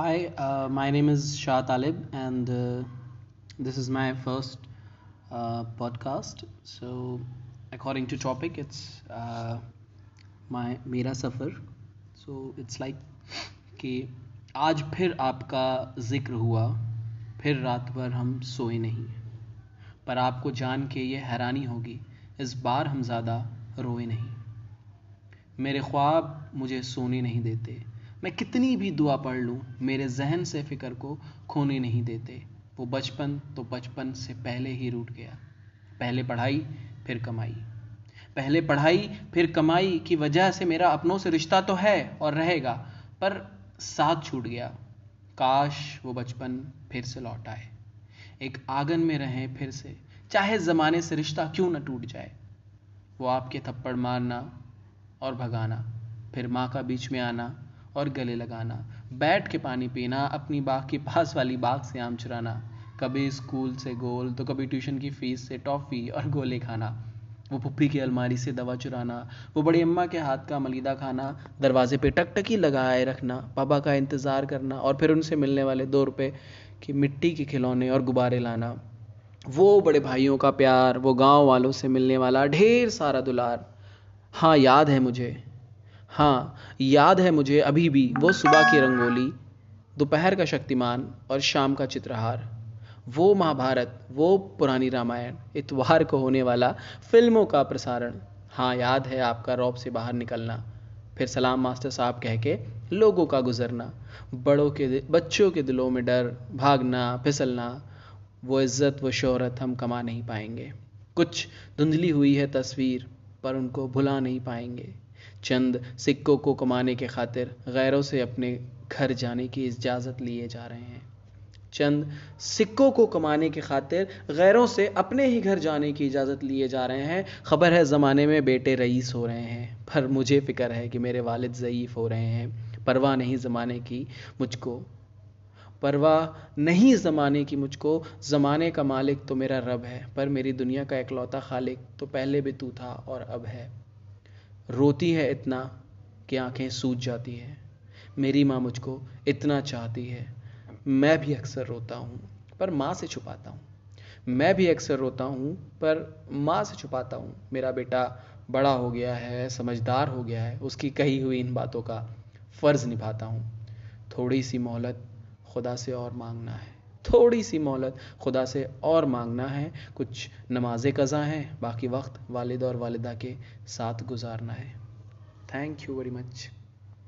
Hi, uh, my name is Shah Talib, and uh, this is my first uh, podcast. So, according to topic, it's uh, my मेरा सफ़र. So it's like कि आज फिर आपका ज़िक्र हुआ फिर रात भर हम सोए नहीं पर आपको जान के ये हैरानी होगी इस बार हम ज़्यादा रोए नहीं मेरे ख्वाब मुझे सोने नहीं देते मैं कितनी भी दुआ पढ़ लूँ, मेरे जहन से फ़िक्र को खोने नहीं देते। वो बचपन तो बचपन से पहले ही रूट गया। पहले पढ़ाई, फिर कमाई। पहले पढ़ाई, फिर कमाई की वजह से मेरा अपनों से रिश्ता तो है और रहेगा, पर साथ छूट गया। काश वो बचपन फिर से लौट आए। एक आँगन में रहें फिर से, चाहे ज़माने से रिश्ता क्यों न टूट जाए। वो आपके थप्पड़ मारना और भगाना, फिर माँ का बीच में आना और गले लगाना, बैठ के पानी पीना, अपनी बाग के पास वाली बाग से आम चुराना, कभी स्कूल से गोल तो कभी ट्यूशन की फ़ीस से टॉफ़ी और गोले खाना, वो पुप्पी की अलमारी से दवा चुराना, वो बड़ी अम्मा के हाथ का मलिदा खाना, दरवाजे पे टकटकी लगाए रखना, पापा का इंतज़ार करना और फिर उनसे मिलने वाले दो रुपये की मिट्टी के खिलौने और गुब्बारे लाना। वो बड़े भाइयों का प्यार, वो गाँव वालों से मिलने वाला ढेर सारा दुलार। हाँ याद है मुझे हाँ याद है मुझे अभी भी वो सुबह की रंगोली, दोपहर का शक्तिमान और शाम का चित्रहार। वो महाभारत, वो पुरानी रामायण, इतवार को होने वाला फ़िल्मों का प्रसारण। हाँ याद है आपका रौब से बाहर निकलना। फिर सलाम मास्टर साहब कह के लोगों का गुजरना। बड़ों के बच्चों के दिलों में डर, भागना, फिसलना। वो इज़्ज़त, वो शोहरत हम कमा नहीं पाएँगे। कुछ धुंधली हुई है तस्वीर, पर उनको भुला नहीं पाएँगे। चंद सिक्कों को कमाने के खातिर गैरों से अपने घर जाने की इजाज़त लिए जा रहे हैं। चंद सिक्कों को कमाने की खातिर गैरों से अपने ही घर जाने की इजाज़त लिए जा रहे हैं। ख़बर है, ज़माने में बेटे रईस हो रहे हैं, पर मुझे फ़िक्र है कि मेरे वालिद ज़यीफ़ हो रहे हैं। परवाह नहीं ज़माने की मुझको, परवाह नहीं ज़माने की मुझको, ज़माने का मालिक तो मेरा रब है, पर मेरी दुनिया का इकलौता खालिक तो पहले भी तू था और अब है। रोती है इतना कि आँखें सूज जाती है। मेरी माँ मुझको इतना चाहती है। मैं भी अक्सर रोता हूँ, पर माँ से छुपाता हूँ। मैं भी अक्सर रोता हूँ, पर माँ से छुपाता हूँ। मेरा बेटा बड़ा हो गया है, समझदार हो गया है, उसकी कही हुई इन बातों का फ़र्ज़ निभाता हूँ। थोड़ी सी मोहलत खुदा से और मांगना है। थोड़ी सी मोहलत। खुदा से और मांगना है, कुछ नमाज़ कज़ा हैं, बाकी वक्त वालिद और वालिदा के साथ गुजारना है। Thank you very much